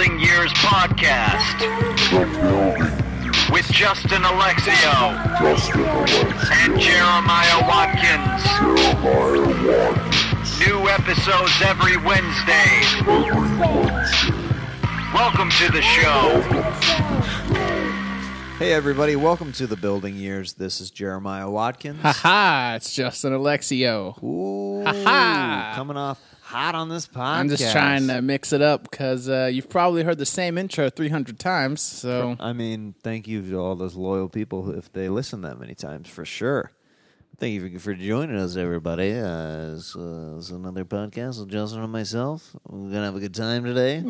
Building Years podcast with Justin Alexio and Jeremiah Watkins. New episodes every Wednesday. Welcome to the show. Hey everybody, welcome to the Building Years. This is Jeremiah Watkins. Ha ha, it's Justin Alexio. Ooh, Ha-ha. coming off hot on this podcast. I'm just trying to mix it up because uh, you've probably heard the same intro 300 times. So I mean, thank you to all those loyal people who- if they listen that many times, for sure. Thank you for joining us, everybody. Uh, it's, uh, it's another podcast with Justin and myself. We're gonna have a good time today.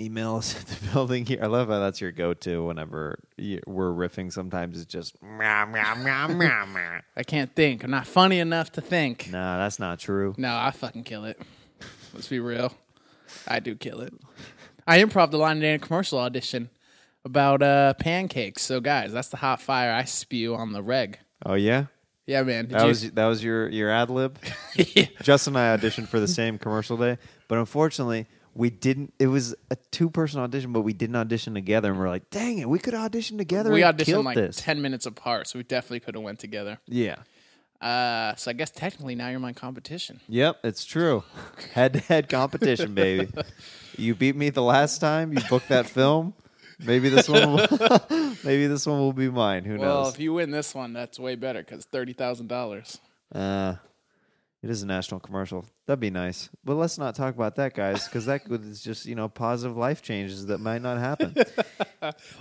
Email us at the building here. I love how that's your go-to whenever you, we're riffing. Sometimes it's just meow meow meow meow meow. I can't think. I'm not funny enough to think. Nah, that's not true. No, I fucking kill it. Let's be real. I do kill it. I improv the line in a commercial audition about uh, pancakes. So, guys, that's the hot fire I spew on the reg. Oh yeah. Yeah, man. Did That you- was that was your your ad lib. Justin and I auditioned for the same commercial day, but unfortunately, we didn't. It was a two person audition, but we didn't audition together. And we're like, dang it, we could audition together. we and auditioned killed like this. 10 minutes apart, so we definitely could have went together. Yeah. Uh, so I guess technically now you're my competition. Yep, it's true. Head to head competition, baby. You beat me the last time. You booked that film. Maybe this one. Will, maybe this one will be mine. Who Well, knows? if you win this one, that's way better because thirty thousand dollars. Uh, it is a national commercial. That'd be nice. But let's not talk about that, guys, because that could- just you know positive life changes that might not happen.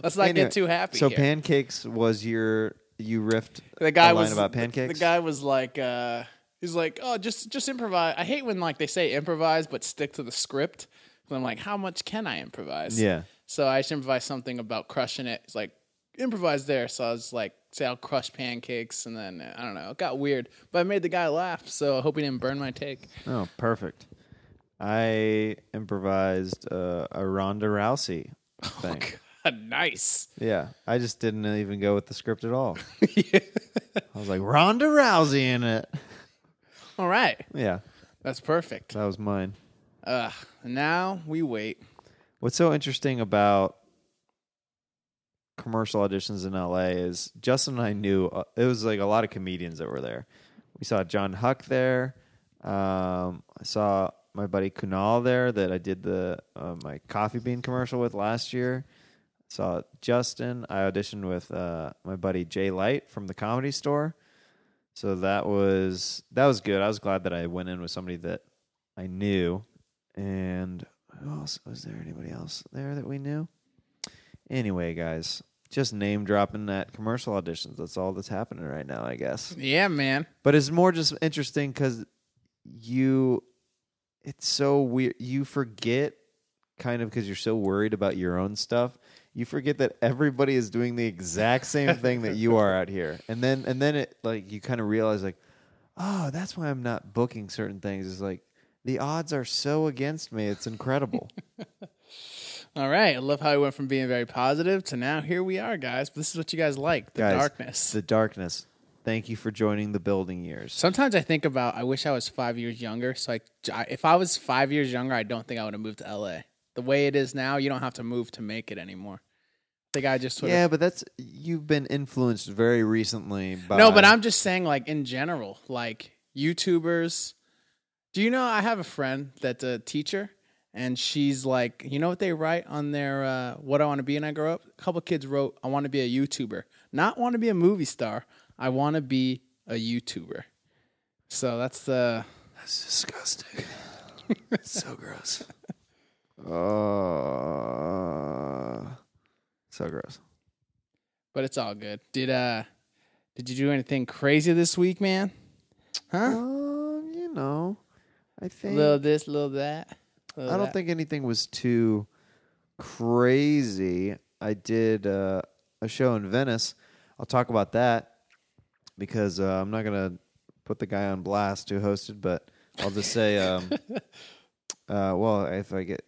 Let's not Anyway, get too happy. So here. pancakes was your you riffed the guy was about the- pancakes. The guy was like, uh, he's like, oh, just just improvise. I hate when like they say improvise but stick to the script. So I'm like, how much can I improvise? Yeah. So I just improvised something about crushing it. It's like improvise there. So I was like, say I'll crush pancakes, and then I don't know, it got weird, but I made the guy laugh. So I hope he didn't burn my take. Oh, perfect. I improvised uh, a Ronda Rousey thing. nice. yeah, I just didn't even go with the script at all. I was like Ronda Rousey in it. All right, Yeah, that's perfect. that was mine. Uh, now we wait. What's so interesting about commercial auditions in LA is Justin and I knew uh, it was like a lot of comedians that were there. We saw John Huck there. Um, I saw my buddy Kunal there that I did the uh, my coffee bean commercial with last year. Saw Justin. I auditioned with uh, my buddy Jay Light from the Comedy Store. So that was that was good. I was glad that I went in with somebody that I knew. And who else was there? Anybody else there that we knew? Anyway, guys, just name dropping at commercial auditions. That's all that's happening right now, I guess. Yeah, man. But it's more just interesting because you, it's so weird. You forget, kind of, because you're so worried about your own stuff. You forget that everybody is doing the exact same thing that you are out here, and then and then it like you kind of realize like, oh, that's why I'm not booking certain things. Is like the odds are so against me. It's incredible. All right. I love how we went from being very positive to now here we are, guys. This is what you guys like the Guys, darkness. The darkness. Thank you for joining the building years. Sometimes I think about, I wish I was five years younger. So I, I- if I was five years younger, I don't think I would have moved to LA. The way it is now, you don't have to move to make it anymore. I think I just sort Yeah, but that's you've been influenced very recently by No, but I'm just saying, like, in general, like, YouTubers. Do you know I have a friend that's a teacher? And she's like, you know what they write on their uh, "What I Want to Be" when I grow up? A couple kids wrote, "I want to be a YouTuber, not want to be a movie star. I want to be a YouTuber." So that's the That's disgusting. so gross. Uh, so gross. but it's all good. Did uh did you do anything crazy this week, man? Huh? Um, you know, I A think little this, little that. little I don't that. think anything was too crazy. I did uh, a show in Venice. I'll talk about that because uh, I'm not gonna put the guy on blast who hosted, but I'll just say, um, uh, well, if I get,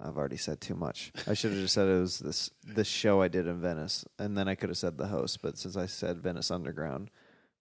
I've already said too much. I should have just said it was this this show I did in Venice, and then I could have said the host. But since I said Venice Underground,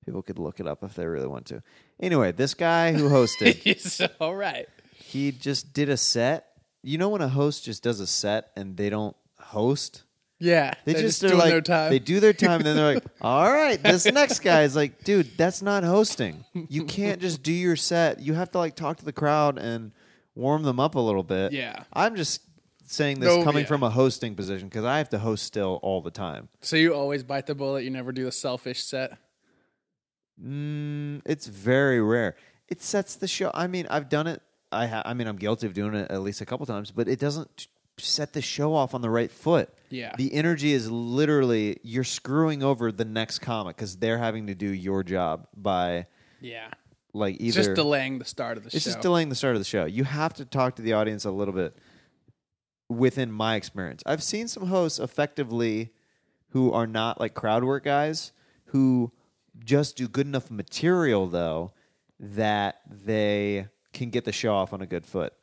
people could look it up if they really want to. Anyway, this guy who hosted, It's all right. he just did a set you know when a host just does a set and they don't host. Yeah, They they're just, doing like their time. they do their time and then they're like, all right, this next guy is like, dude, that's not hosting. You can't just do your set. You have to like talk to the crowd and warm them up a little bit. Yeah. I'm just saying this No, coming yeah. from a hosting position because I have to host still all the time. So you always bite the bullet. You never do the selfish set. Mm, it's very rare. It sets the show. I mean, I've done it. I ha- I mean, I'm guilty of doing it at least a couple times, but it doesn't t- set the show off on the right foot. Yeah. The energy is literally you're screwing over the next comic because they're having to do your job by Yeah, like it's either just delaying the start of the show. it's show. just delaying the start of the show. You have to talk to the audience a little bit within my experience. I've seen some hosts effectively who are not like crowd work guys who just do good enough material though that they can get the show off on a good foot.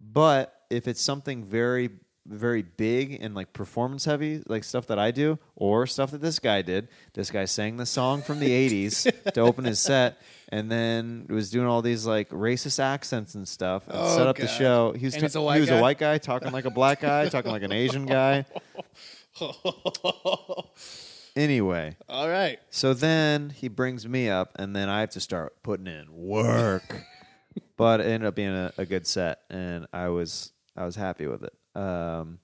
But if it's something very very big and like performance heavy, like stuff that I do, or stuff that this guy did. This guy sang the song from the '80s to open his set, and then was doing all these like racist accents and stuff, and Oh, set up the show. He was, he was guy? a white guy talking like a black guy, talking like an Asian guy. Anyway, All right. so then he brings me up, and then I have to start putting in work. but it ended up being a, a good set, and I was I was happy with it. Um,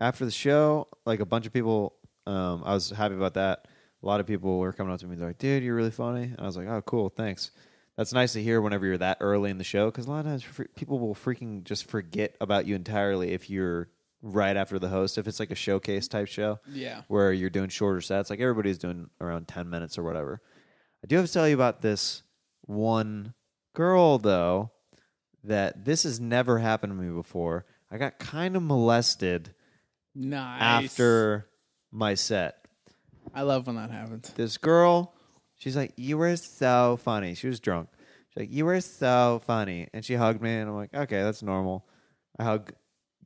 after the show, like a bunch of people, um, I was happy about that. A lot of people were coming up to me they're like, "Dude, you're really funny," and I was like, "Oh, cool, thanks." That's nice to hear whenever you're that early in the show because a lot of times people will freaking just forget about you entirely if you're right after the host. If it's like a showcase type show, Yeah. where you're doing shorter sets. Like everybody's doing around 10 minutes or whatever. I do have to tell you about this one girl, though, that this has never happened to me before. I got kind of molested Nice. after my set. I love when that happens. This girl, she's like, You were so funny. She was drunk. She's like, You were so funny. And she hugged me, and I'm like, Okay, that's normal. I hug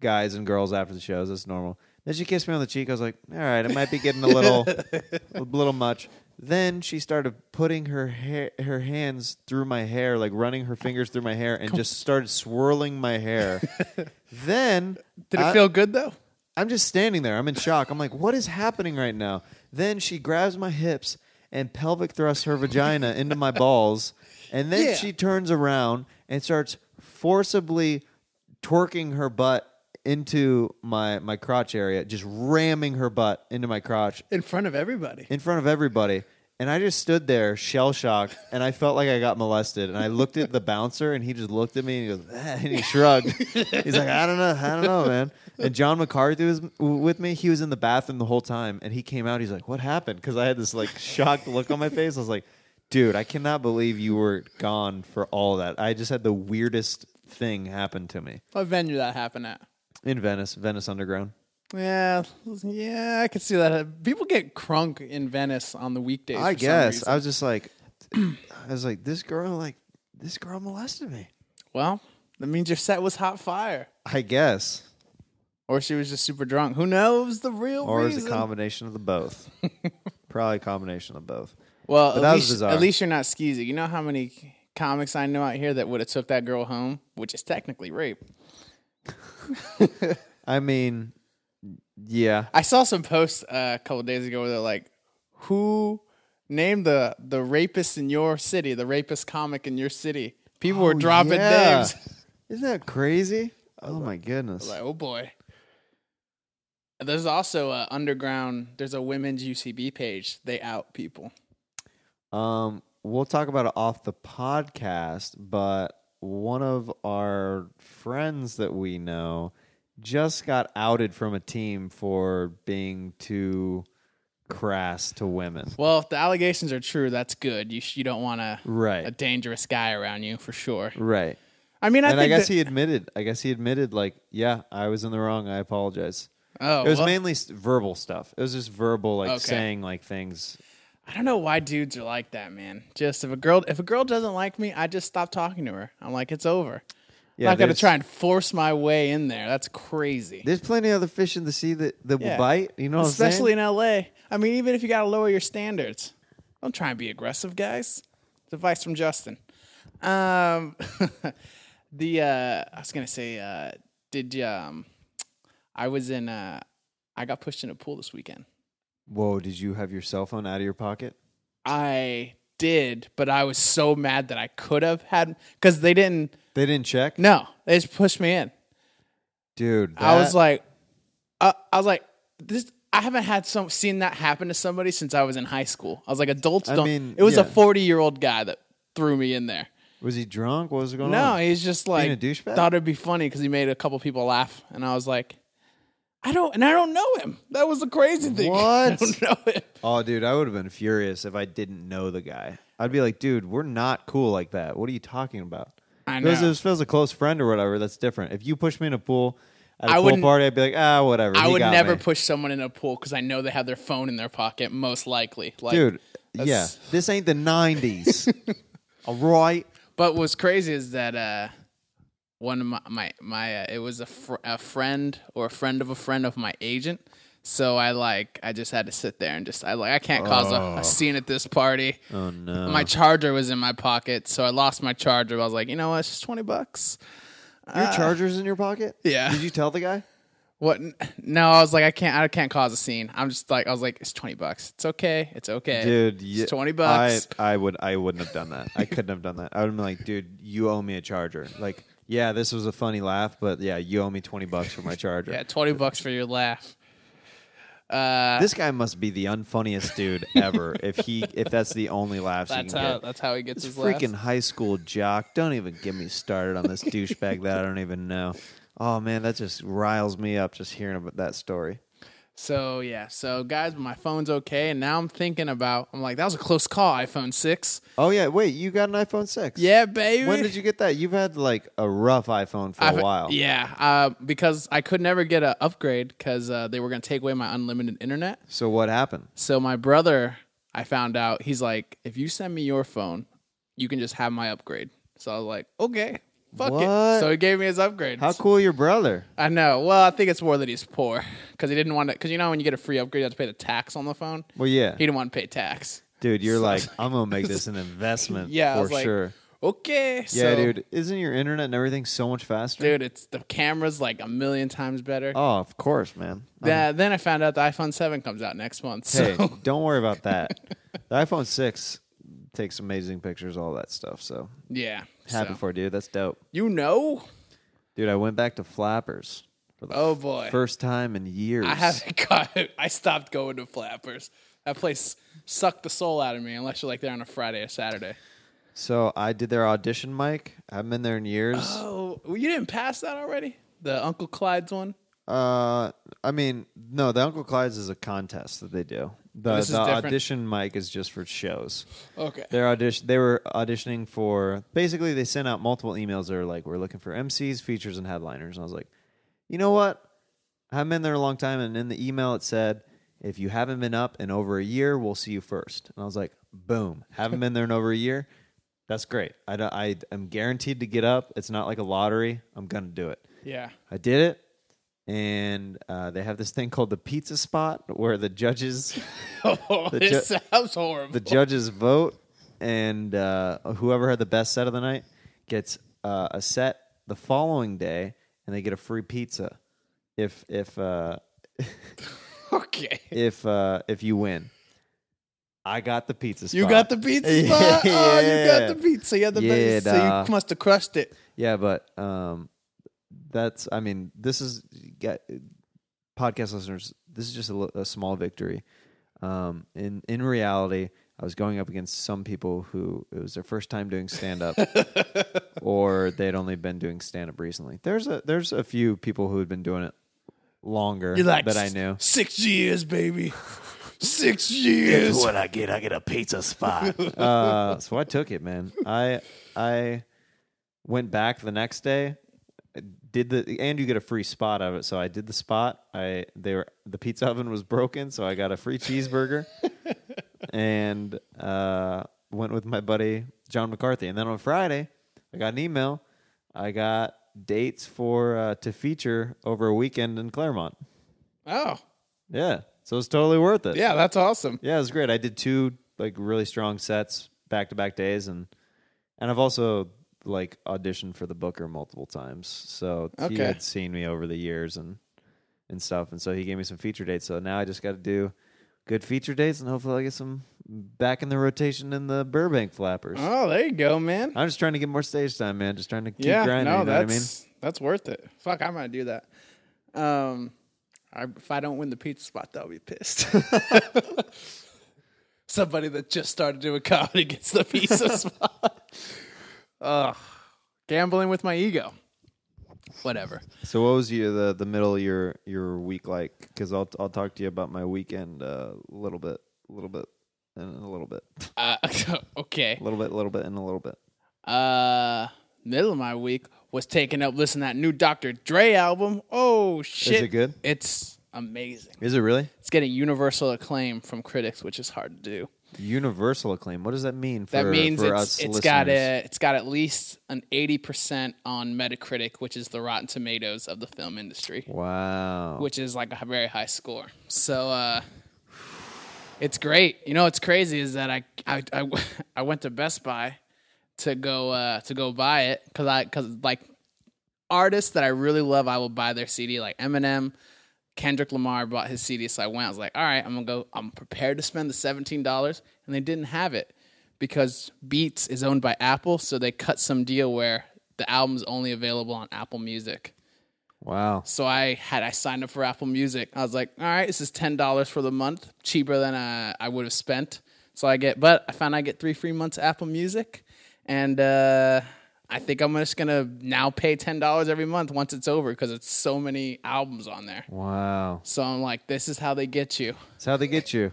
guys and girls after the shows. That's normal. Then she kissed me on the cheek. I was like, All right, it might be getting a little, a little much. Then she started putting her hair, her hands through my hair, like running her fingers through my hair, and just started swirling my hair. then Did it I- feel good though? I'm just standing there. I'm in shock. I'm like, what is happening right now? Then she grabs my hips and pelvic thrusts her vagina into my balls. And then Yeah. she turns around and starts forcibly twerking her butt into my, my crotch area, just ramming her butt into my crotch In front of everybody. in front of everybody. And I just stood there, shell shocked, and I felt like I got molested. And I looked at the bouncer, and he just looked at me and he goes, "Ah," and he shrugged. He's like, I don't know, I don't know, man. And John McCarthy was with me. He was in the bathroom the whole time, and he came out. He's like, "What happened?" Because I had this like shocked look on my face. I was like, "Dude, I cannot believe you were gone for all that." I just had the weirdest thing happen to me What venue that happened at? In Venice, Venice Underground. Yeah, yeah, I could see that. People get crunk in Venice on the weekdays. I guess. I was just like, I was like, this girl, like, this girl molested me. Well, that means your set was hot fire, I guess. or she was just super drunk. Who knows the real Or reason? it's a combination of the both. Probably a combination of both. well, But at that was least, bizarre. at least you're not skeezy. You know how many comics I know out here that would have took that girl home, which is technically rape. I mean, yeah. I saw some posts uh, a couple days ago where they're like, "Who named the the rapist in your city? The rapist comic in your city?" People were Oh, dropping yeah. names. Isn't that crazy? Oh my goodness. Like, oh boy. There's also a underground. There's a women's UCB page. They out people. Um, we'll talk about it off the podcast, but one of our friends that we know just got outed from a team for being too crass to women. Well, if the allegations are true, that's good. You sh- you don't want a Right. a dangerous guy around you for sure. Right. I mean, I and I guess that- he admitted. I guess he admitted, like, yeah, I was in the wrong. I apologize. Oh, it was well, mainly verbal stuff. It was just verbal, like Okay. saying like things. I don't know why dudes are like that, man. Just if a girl if a girl doesn't like me, I just stop talking to her. I'm like, it's over. Yeah, I'm not gonna there's- try and force my way in there. That's crazy. There's plenty of other fish in the sea that, that Yeah. will bite. You know, what I'm Especially saying? in LA. I mean, even if you gotta lower your standards, don't try and be aggressive, guys. It's advice from Justin. Um, The uh I was gonna say, uh did you um I was in uh I got pushed in a pool this weekend. Whoa! Did you have your cell phone out of your pocket? I did, but I was so mad that I could have had because they didn't They didn't check, no, they just pushed me in. dude. I was like uh, I was like this I haven't had some seen that happen to somebody since I was in high school. I was like adults I don't mean, it was a 40 year old guy that threw me in there. was he drunk? What was going No, on? No, he's just like a douchebag? thought it'd be funny because he made a couple people laugh, and I was like, I don't, and I don't know him. That was the crazy thing. I don't know him. Oh, dude, I would have been furious if I didn't know the guy. I'd be like, dude, we're not cool like that. What are you talking about? I If it was- know. if it was a close friend or whatever, that's different. If you push me in a pool at a I pool wouldn't- party, I'd be like, ah, whatever. I he would got never me. push someone in a pool because I know they have their phone in their pocket, most likely. Like, dude. Yeah, that's- this ain't the '90s. All right. But what's crazy is that uh, one of my my, my uh, it was a, fr- a friend or a friend of a friend of my agent. So I like I just had to sit there and just I like I can't cause a, a scene at this party. Oh no. My charger was in my pocket, so I lost my charger. I was like, you know what? It's just twenty bucks. Your charger's in your pocket? Yeah. Did you tell the guy? What? No, I was like, I can't. I can't cause a scene. I'm just like, I was like, it's twenty bucks. It's okay. It's okay, Dude, It's twenty bucks. I, I would I wouldn't have done that. I couldn't have done that. I would have been like, dude, you owe me a charger. Like, yeah, this was a funny laugh, but yeah, you owe me twenty bucks for my charger. yeah, twenty bucks for your laugh. Uh, This guy must be the unfunniest dude ever. if he if that's the only laughs that's he can how. get. That's how he gets This his freaking laughs. high school jock. Don't even get me started on this douchebag that I don't even know. Oh man, that just riles me up just hearing about that story. So yeah, so guys, my phone's okay, and now I'm thinking about. I'm like, that was a close call. iPhone six. Oh yeah, wait, you got an iPhone six? Yeah, baby. When did you get that? You've had like a rough iPhone for a I've- while. Yeah, uh, because I could never get an upgrade because uh, they were going to take away my unlimited internet. So what happened? So my brother, I found out, he's like, if you send me your phone, you can just have my upgrade. So I was like, okay, fuck What? it. So he gave me his upgrade. How cool your brother? I know. Well, I think it's more that he's poor because he didn't want to. Because you know, when you get a free upgrade, you have to pay the tax on the phone. Well, yeah, He didn't want to pay tax. dude, you're like, I'm gonna make this an investment. Yeah, for like, sure. Okay. Yeah, so, dude, isn't your internet and everything so much faster? Dude, it's the camera's like a million times better. Oh, of course, man. Then, then I found out the iPhone 7 comes out next month. So Hey, don't worry about that. The iPhone six takes amazing pictures, all that stuff. So yeah. happy so. for you, dude. That's dope, You know? dude. I went back to Flappers for the Oh boy. first time in years. I haven't got it. I stopped going to Flappers. That place sucked the soul out of me unless you're like there on a Friday or Saturday. So I did their audition Mike. I haven't been there in years. Oh, well, you didn't pass that already? The Uncle Clyde's one? Uh, I mean, no, the Uncle Clyde's is a contest that they do. The, This is the different? audition mic is just for shows. Okay. They're audition. They were auditioning for. Basically, they sent out multiple emails. They were like, "We're looking for MCs, features, and headliners." And I was like, "You know what? I haven't been there a long time." And in the email, it said, "If you haven't been up in over a year, we'll see you first. And I was like, "Boom! Haven't been there in over a year. That's great. I, don't- I am guaranteed to get up. It's not like a lottery. I'm gonna do it." Yeah. I did it. And uh, they have this thing called the pizza spot where the judges Oh, The this ju- sounds horrible. the judges vote, and uh, whoever had the best set of the night gets uh, a set the following day, and they get a free pizza if if uh, okay. if uh, if you win. I got the pizza spot. You got the pizza Yeah, spot? Oh, you got the pizza. You had the Yeah, best. So you must have crushed it. Yeah, but um, that's. I mean, this is get, podcast listeners. This is just a, a small victory. Um, in in reality, I was going up against some people who it was their first time doing stand up, or they'd only been doing stand up recently. There's a there's a few people who had been doing it longer like, that I knew. Six years, baby. Six years. what I get. I get a pizza spot. uh, so I took it, man. I I went back the next day. Did the and you get a free spot of it. So I did the spot. I they were the pizza oven was broken, so I got a free cheeseburger, and uh, went with my buddy John McCarthy. And then on Friday, I got an email. I got dates for uh, to feature over a weekend in Claremont. Oh, Yeah, so it's totally worth it. yeah, that's awesome. Yeah, it was great. I did two like really strong sets back to back days, and and I've also like auditioned for the Booker multiple times, so he had seen me over the years and and stuff, and so he gave me some feature dates. So now I just got to do good feature dates, and hopefully I get some back in the rotation in the Burbank Flappers. Oh, there you go, man. I'm just trying to get more stage time, man. Just trying to keep yeah, grinding. no, you know what I that's mean? that's worth it. Fuck, I'm gonna do that. Um, I, if I don't win the pizza spot, I'll be pissed. Somebody that just started doing comedy gets the pizza spot. Ugh, gambling with my ego. Whatever. So what was you the the middle of your your week like? Because I'll I'll talk to you about my weekend uh, a little bit, a little bit, and a little bit, Uh, okay. a little bit, a little bit, and a little bit. Uh, middle of my week was taking up listening to that new Dr. Dre album. Oh shit! Is it good? It's amazing. Is it really It's getting universal acclaim from critics, which is hard to do. Universal acclaim? What does that mean for That means for it's us it's got a it's got at least an eighty percent on Metacritic, which is the Rotten Tomatoes of the film industry, wow. which is like a very high score. So uh, it's great. You know, what's crazy is that I I, I, I went to Best Buy to go uh, to go buy it because I because like artists that I really love, I will buy their CD. Like Eminem, Kendrick Lamar bought his CD, so I went. I was like, all right, I'm gonna go. I'm prepared to spend the seventeen dollars, and they didn't have it because Beats is owned by Apple, so they cut some deal where the album's only available on Apple Music. wow. So I had I signed up for Apple Music. I was like, all right, this is ten dollars for the month, cheaper than uh, I would have spent. So I get, but I found I get three free months of Apple Music, and uh, I think I'm just gonna now pay ten dollars every month once it's over because it's so many albums on there. Wow. So I'm like, this is how they get you. It's how they get you.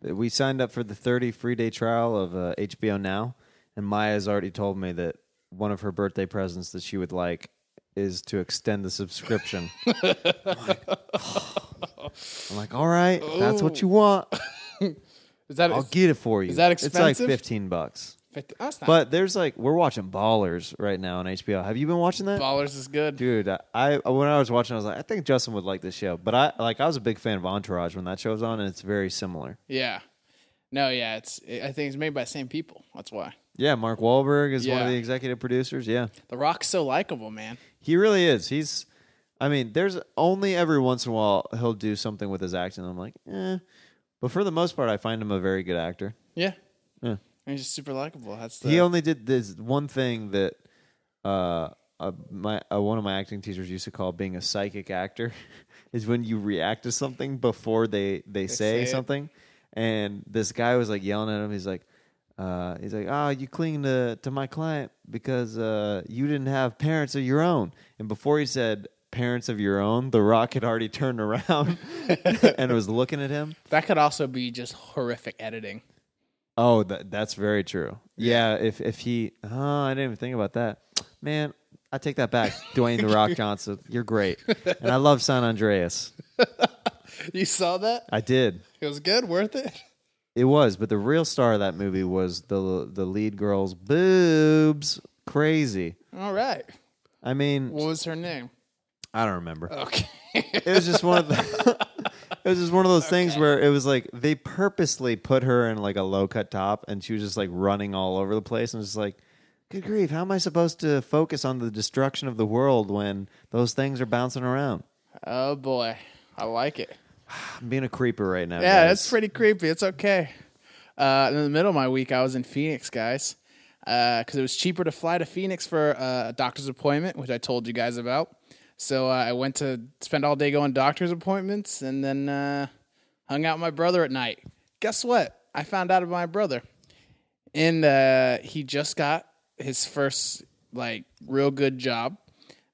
We signed up for the 30 free day trial of uh, HBO Now, and Maya's already told me that one of her birthday presents that she would like is to extend the subscription. I'm, like, I'm like, all right, that's what you want. Is that I'll get it for you. is that expensive? It's like expensive? 15 bucks. That's not But there's like we're watching Ballers right now on HBO. Have you been watching that? Ballers is good. Dude, I, I when I was watching, I was like, I think Justin would like this show. But I like I was a big fan of Entourage when that show was on, and it's very similar. Yeah. No, yeah, it's. I think it's made by the same people. That's why. Yeah, Mark Wahlberg is one of the executive producers. Yeah, The Rock's so likable, man. he really is. He's, I mean, there's only every once in a while he'll do something with his acting. I'm like, eh. But for the most part, I find him a very good actor. Yeah. He's just super likable. That's the. He only did this one thing that uh, uh my uh, one of my acting teachers used to call being a psychic actor is when you react to something before they they, say, say something. And this guy was like yelling at him. He's like, uh, he's like, oh, you cling to to my client because uh, you didn't have parents of your own. And before he said parents of your own, the Rock had already turned around and was looking at him. that could also be just horrific editing. Oh, that, that's very true. Yeah, if if he, oh, I didn't even think about that. Man, I take that back. Dwayne the Rock Johnson, you're great, and I love San Andreas. You saw that? I did. It was good, worth it. It was, but the real star of that movie was the the lead girl's boobs. Crazy. All right. I mean, What was her name? I don't remember. Okay. It was just one of the. It was just one of those things where it was like they purposely put her in like a low cut top, and she was just like running all over the place, and just like, good grief, how am I supposed to focus on the destruction of the world when those things are bouncing around? oh boy, I like it. I'm being a creeper right now. Yeah, guys. that's pretty creepy. It's okay. Uh, in the middle of my week, I was in Phoenix, guys, because it was cheaper to fly to Phoenix for uh, a doctor's appointment, which I told you guys about. So uh, I went to spend all day going doctor's appointments, and then uh, hung out with my brother at night. Guess what? I found out about my brother, and uh, he just got his first like real good job.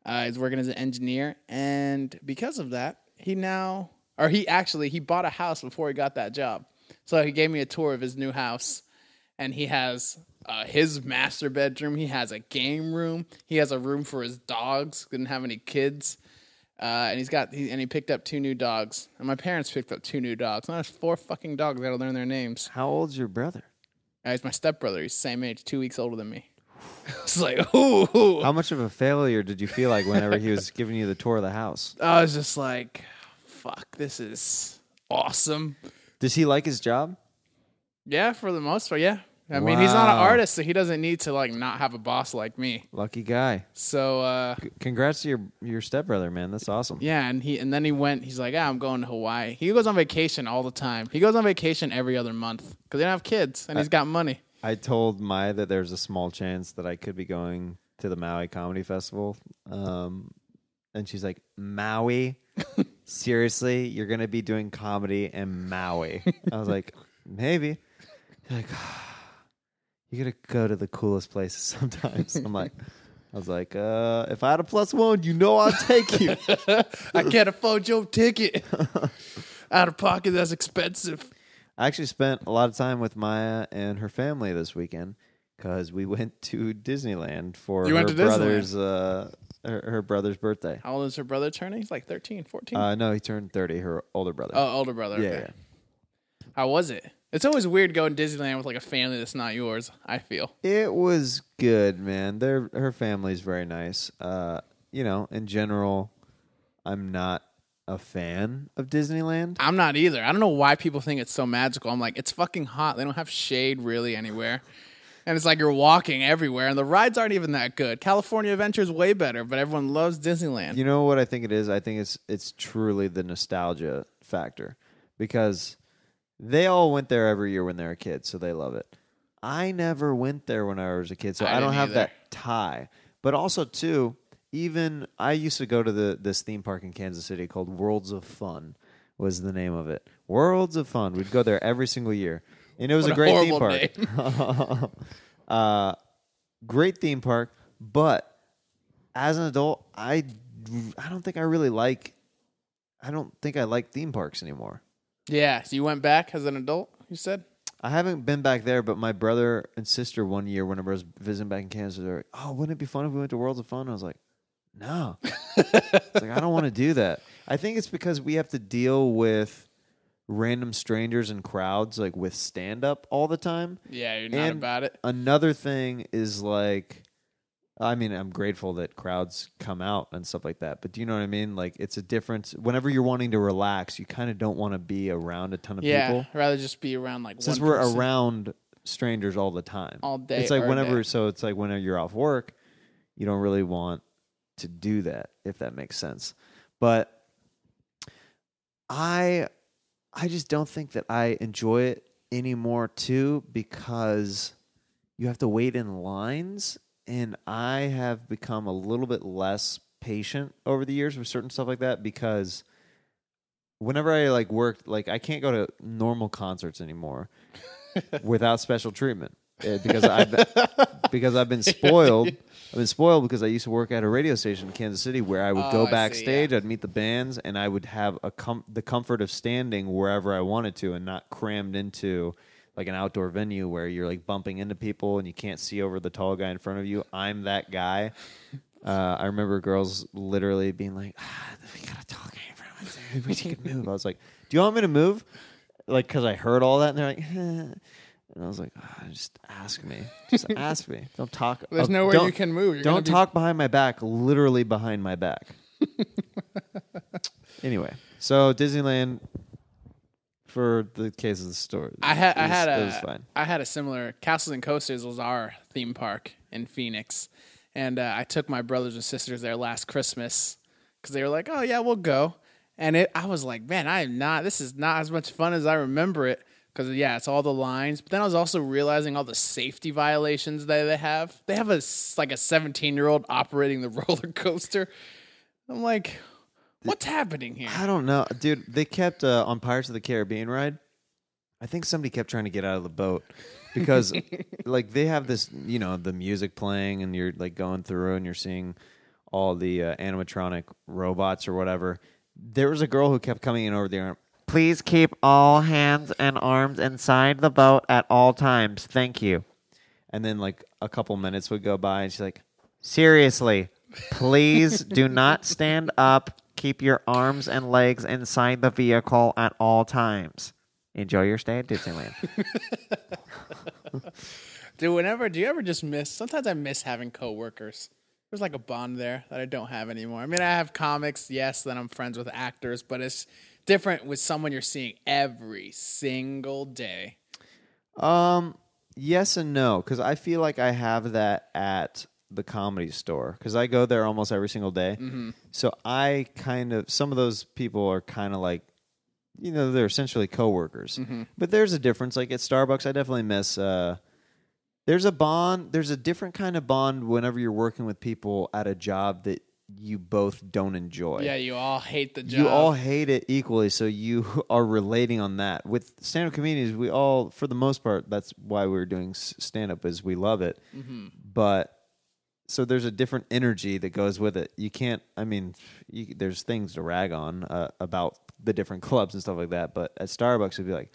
Uh, he's working as an engineer, and because of that, he now, or he actually, he bought a house before he got that job. So he gave me a tour of his new house, and he has uh, his master bedroom. He has a game room. He has a room for his dogs. Didn't have any kids, uh, and he's got he, and he picked up two new dogs. And my parents picked up two new dogs. Now there's four fucking dogs. I gotta learn their names. How old's your brother? Uh, he's my stepbrother. He's the same age, two weeks older than me. It's like, ooh, ooh. How much of a failure did you feel like whenever he was giving you the tour of the house? I was just like, fuck, this is awesome. Does he like his job? Yeah, for the most part, yeah. I mean, he's not an Wow. artist, so he doesn't need to like not have a boss like me. Lucky guy. So uh, Congrats to your your stepbrother, man. That's awesome. yeah, and he and then he went. He's like, ah, I'm going to Hawaii. He goes on vacation all the time. He goes on vacation every other month because they don't have kids and he's got money. I told Maya that there's a small chance that I could be going to the Maui Comedy Festival. Um, and she's like, Maui? Seriously? You're going to be doing comedy in Maui? I was like, maybe. She's like, you got to go to the coolest places sometimes. I'm like, I was like, uh, if I had a plus one, you know I'd take you. I can't afford your ticket. Out of pocket, that's expensive. I actually spent a lot of time with Maya and her family this weekend because we went to Disneyland for You her went to Disneyland? brother's uh, her, her brother's birthday. How old is her brother turning? He's like 13, 14. Uh, no, he turned thirty. Her older brother. oh, older brother. yeah, okay. How was it? It's always weird going to Disneyland with like a family that's not yours. I feel. It was good, man. Their her family's very nice. Uh, you know, in general, I'm not a fan of Disneyland. I'm not either. I don't know why people think it's so magical. I'm like, it's fucking hot. They don't have shade really anywhere. And it's like you're walking everywhere, and the rides aren't even that good. California Adventure is way better, but everyone loves Disneyland. You know what I think it is? I think it's it's truly the nostalgia factor because they all went there every year when they were kids, so they love it. I never went there when I was a kid, so I I, don't have either. that tie. But also too, even I used to go to the this theme park in Kansas City called Worlds of Fun was the name of it. Worlds of Fun. We'd go there every single year. And it was a a great theme park. uh, great theme park, but as an adult, I I don't think I really like. I don't think I like theme parks anymore. Yeah, so you went back as an adult. You said. I haven't been back there, but my brother and sister one year, whenever I was visiting back in Kansas, they were like, "Oh, wouldn't it be fun if we went to Worlds of Fun?" I was like, "No, it's like I don't want to do that." I think it's because we have to deal with random strangers and crowds, like with stand up all the time. Yeah, you're not And about it. Another thing is like, I mean, I'm grateful that crowds come out and stuff like that. But do you know what I mean? Like, it's a difference. Whenever you're wanting to relax, you kind of don't want to be around a ton of Yeah, people. I'd rather just be around like Since one we're person. around strangers all the time, All day, It's like every whenever. day. So it's like whenever you're off work, you don't really want to do that, if that makes sense. But I, I just don't think that I enjoy it anymore too because you have to wait in lines and I have become a little bit less patient over the years with certain stuff like that because whenever I like worked like I can't go to normal concerts anymore without special treatment uh, because I've because I've been spoiled. I've been spoiled because I used to work at a radio station in Kansas City where I would Oh, go I see, backstage, yeah. I'd meet the bands, and I would have a com- the comfort of standing wherever I wanted to, and not crammed into like an outdoor venue where you're like bumping into people and you can't see over the tall guy in front of you. I'm that guy. Uh, I remember girls literally being like, ah, "We gotta talk in front of us. I wish could move." I was like, "Do you want me to move?" Like, because I heard all that, and they're like, eh. and I was like, ah, "Just ask me. Just ask me. Don't talk. There's oh, nowhere don't- you can move. You're don't be- talk behind my back. Literally behind my back." anyway, so Disneyland. For the case of the story, I had I had a. I had a similar Castles and Coasters was our theme park in Phoenix, and uh, I took my brothers and sisters there last Christmas because they were like, "Oh yeah, we'll go," and it I was like, "Man, I am not. This is not as much fun as I remember it." Because yeah, it's all the lines. But then I was also realizing all the safety violations that they have. They have a like a 17 year old operating the roller coaster. I'm like, what's happening here? I don't know, dude. They kept uh, on Pirates of the Caribbean ride. I think somebody kept trying to get out of the boat because, like, they have this, you know, the music playing, and you're like going through, and you're seeing all the uh, animatronic robots or whatever. There was a girl who kept coming in over there. Please keep all hands and arms inside the boat at all times. Thank you. And then, like, a couple minutes would go by, and she's like, Seriously, please do not stand up. Keep your arms and legs inside the vehicle at all times. Enjoy your stay at Disneyland. Dude, whenever do you ever just miss? Sometimes I miss having coworkers. There's like a bond there that I don't have anymore. I mean, I have comics, yes, then I'm friends with actors, but it's different with someone you're seeing every single day. um, yes and no because I feel like I have that at the comedy store because I go there almost every single day. Mm-hmm. So I kind of some of those people are kind of like, you know, they're essentially coworkers. Mm-hmm. But there's a difference. Like at Starbucks, I definitely miss. Uh, there's a bond. There's a different kind of bond whenever you're working with people at a job that you both don't enjoy. Yeah, you all hate the job. You all hate it equally, so you are relating on that. With stand-up comedians, we all, for the most part, that's why we're doing stand-up is we love it. Mm-hmm. But so there's a different energy that goes with it. You can't. I mean, you, there's things to rag on uh, about the different clubs and stuff like that. But at Starbucks, it'd be like,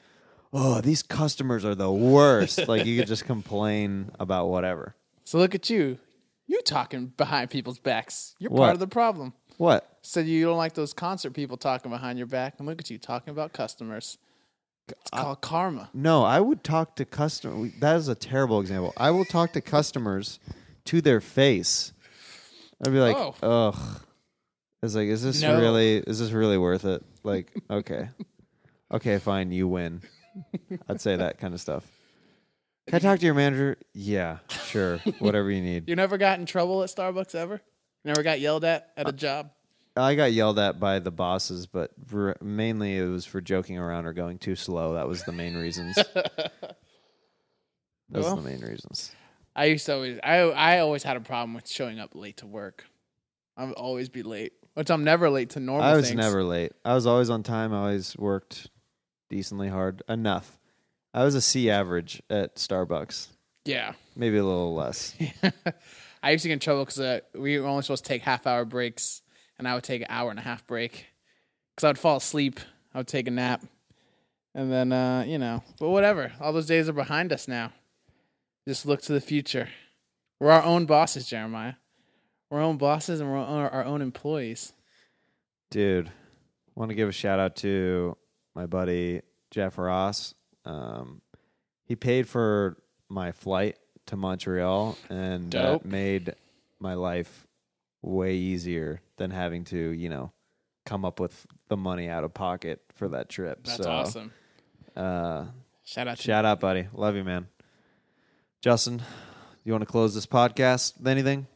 oh, these customers are the worst. like you could just complain about whatever. So look at you. You talking behind people's backs. You're What? part of the problem. What? Said you don't like those concert people talking behind your back, and look at you talking about customers. It's called karma. No, I would talk to customers. That is a terrible example. I will talk to customers to their face. I'd be like, Oh. ugh. It's like, is this No. really? Is this really worth it? Like, okay, okay, fine, you win. I'd say that kind of stuff. Can I talk to your manager? Yeah, sure, whatever you need. You never got in trouble at Starbucks ever? Never got yelled at Uh, at a job? I got yelled at by the bosses, but r- mainly it was for joking around or going too slow. That was the main reasons. Those Well. are the main reasons. I used to always I I always had a problem with showing up late to work. I would always be late. Which I'm never late to normal I was things. never late. I was always on time. I always worked decently hard. Enough. I was a C average at Starbucks. Yeah. Maybe a little less. I used to get in trouble because uh, we were only supposed to take half hour breaks, and I would take an hour and a half break because I would fall asleep. I would take a nap, and then uh, you know, but whatever. All those days are behind us now. Just look to the future. We're our own bosses, Jeremiah. We're our own bosses, and we're our own employees. Dude, want to give a shout out to my buddy Jeff Ross. Um, he paid for my flight to Montreal, and Dope. that made my life way easier than having to, you know, come up with the money out of pocket for that trip. That's so, awesome. Uh, Shout out to Shout out, buddy. Love you, man. Justin, you want to close this podcast with anything?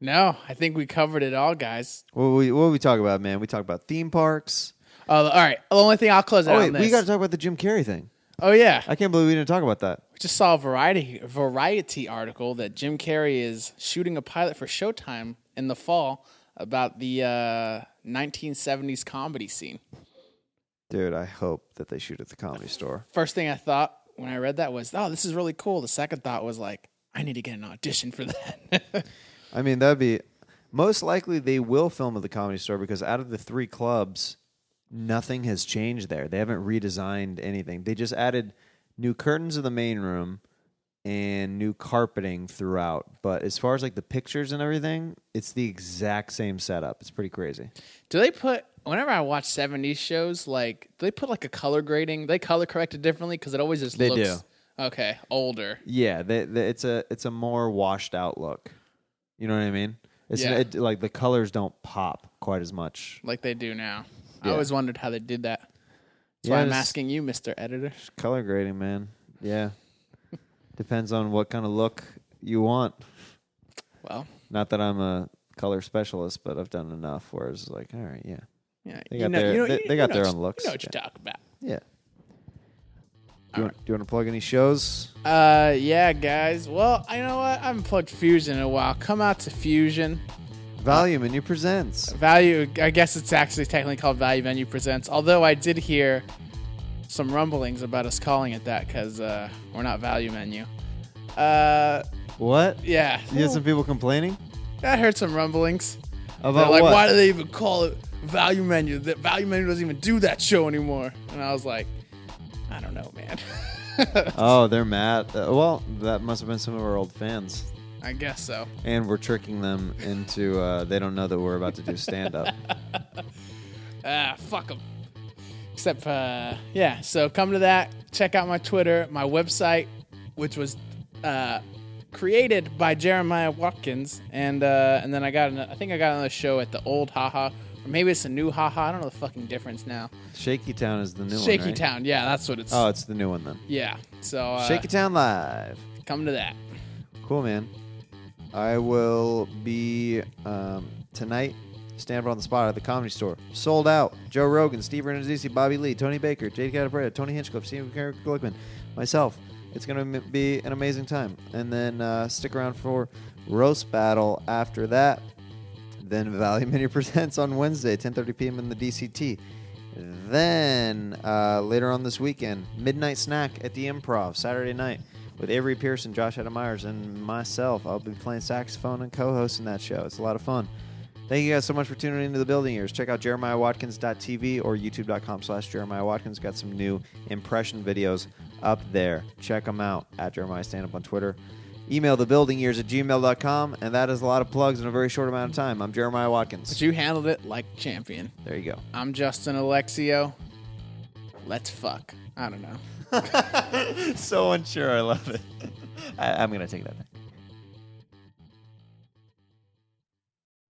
No, I think we covered it all, guys. What we what we talk about, man? We talk about theme parks. Oh, all right. The only thing I'll close Oh out wait, on this. we got to talk about the Jim Carrey thing. oh yeah, I can't believe we didn't talk about that. We just saw a variety variety article that Jim Carrey is shooting a pilot for Showtime in the fall about the uh, 1970s comedy scene. Dude, I hope that they shoot at the comedy store. First thing I thought when I read that was, "Oh, this is really cool." The second thought was like, "I need to get an audition for that." I mean, that'd be most likely they will film at the comedy store because out of the three clubs, nothing has changed there. They haven't redesigned anything. They just added new curtains in the main room and new carpeting throughout. But as far as like the pictures and everything, it's the exact same setup. It's pretty crazy. do they put? Whenever I watch 70s shows, like they put like a color grading? They color correct it differently because it always just They looks okay older. Yeah, they, they, it's a it's a more washed out look. You know what I mean? It's Yeah. it, like the colors don't pop quite as much. like they do now. I Yeah. always wondered how they did that. That's Yeah, why I'm it's- asking you, Mr. Editor. Color grading, man. Yeah. Depends on what kind of look you want. Well, Not that I'm a color specialist, but I've done enough where it's like, all right, yeah. Yeah, They got know, their- you know, they- they got know their own looks. You know what Yeah. you're talking about. Yeah. Do you, want, do you want to plug any shows? Uh, yeah, guys. Well, you know what? I haven't plugged Fusion in a while. Come out to Fusion. Value Menu presents. Value. I guess it's actually technically called Value Menu Presents. Although I did hear some rumblings about us calling it that because uh, we're not Value Menu. Uh, What? yeah. You had some people complaining I heard some rumblings. They're about like, what? why do they even call it Value Menu? That Value Menu doesn't even do that show anymore. And I was like, I don't know, man. Oh, they're mad. Uh, well, that must have been some of our old fans. I guess so. And we're tricking them into, uh, they don't know that we're about to do stand up. Ah, fuck them. Except, uh, yeah. So come to that. Check out my Twitter, my website, which was uh, created by Jeremiah Watkins, and uh, and then I got an, I think I got another show at the old Haha, or maybe it's a new Haha. I don't know the fucking difference now. Shaky Town is the new one. Shaky right? Town, yeah, that's what it's. Oh, it's the new one then. yeah. So uh, Shaky Town Live. come to that. Cool, man. I will be um, tonight. Stand up on the spot at the comedy store. Sold out. Joe Rogan, Steve Rannazzisi, Bobby Lee, Tony Baker, Jade Catta-Preta, Tony Hinchcliffe, Steve Glickman, myself. It's going to be an amazing time. And then uh, stick around for Roast Battle after that. Then Valley Mini presents on Wednesday, 10:30 p.m. in the DCT. Then uh, later on this weekend, midnight snack at the Improv Saturday night with Avery Pearson, Josh Adam Meyers, and myself. I'll be playing saxophone and co-hosting that show. It's a lot of fun. Thank you guys so much for tuning into the Building Years. Check out jeremiahwatkins.tv or youtube.com slash Jeremiah Watkins. Got some new impression videos up there. Check them out at Jeremiah Stand Up on Twitter. Email the building years at gmail.com, and that is a lot of plugs in a very short amount of time. I'm Jeremiah Watkins. But you handled it like champion. There you go. I'm Justin Alexio. Let's fuck. I don't know. so unsure. I love it. I, I'm going to take that back.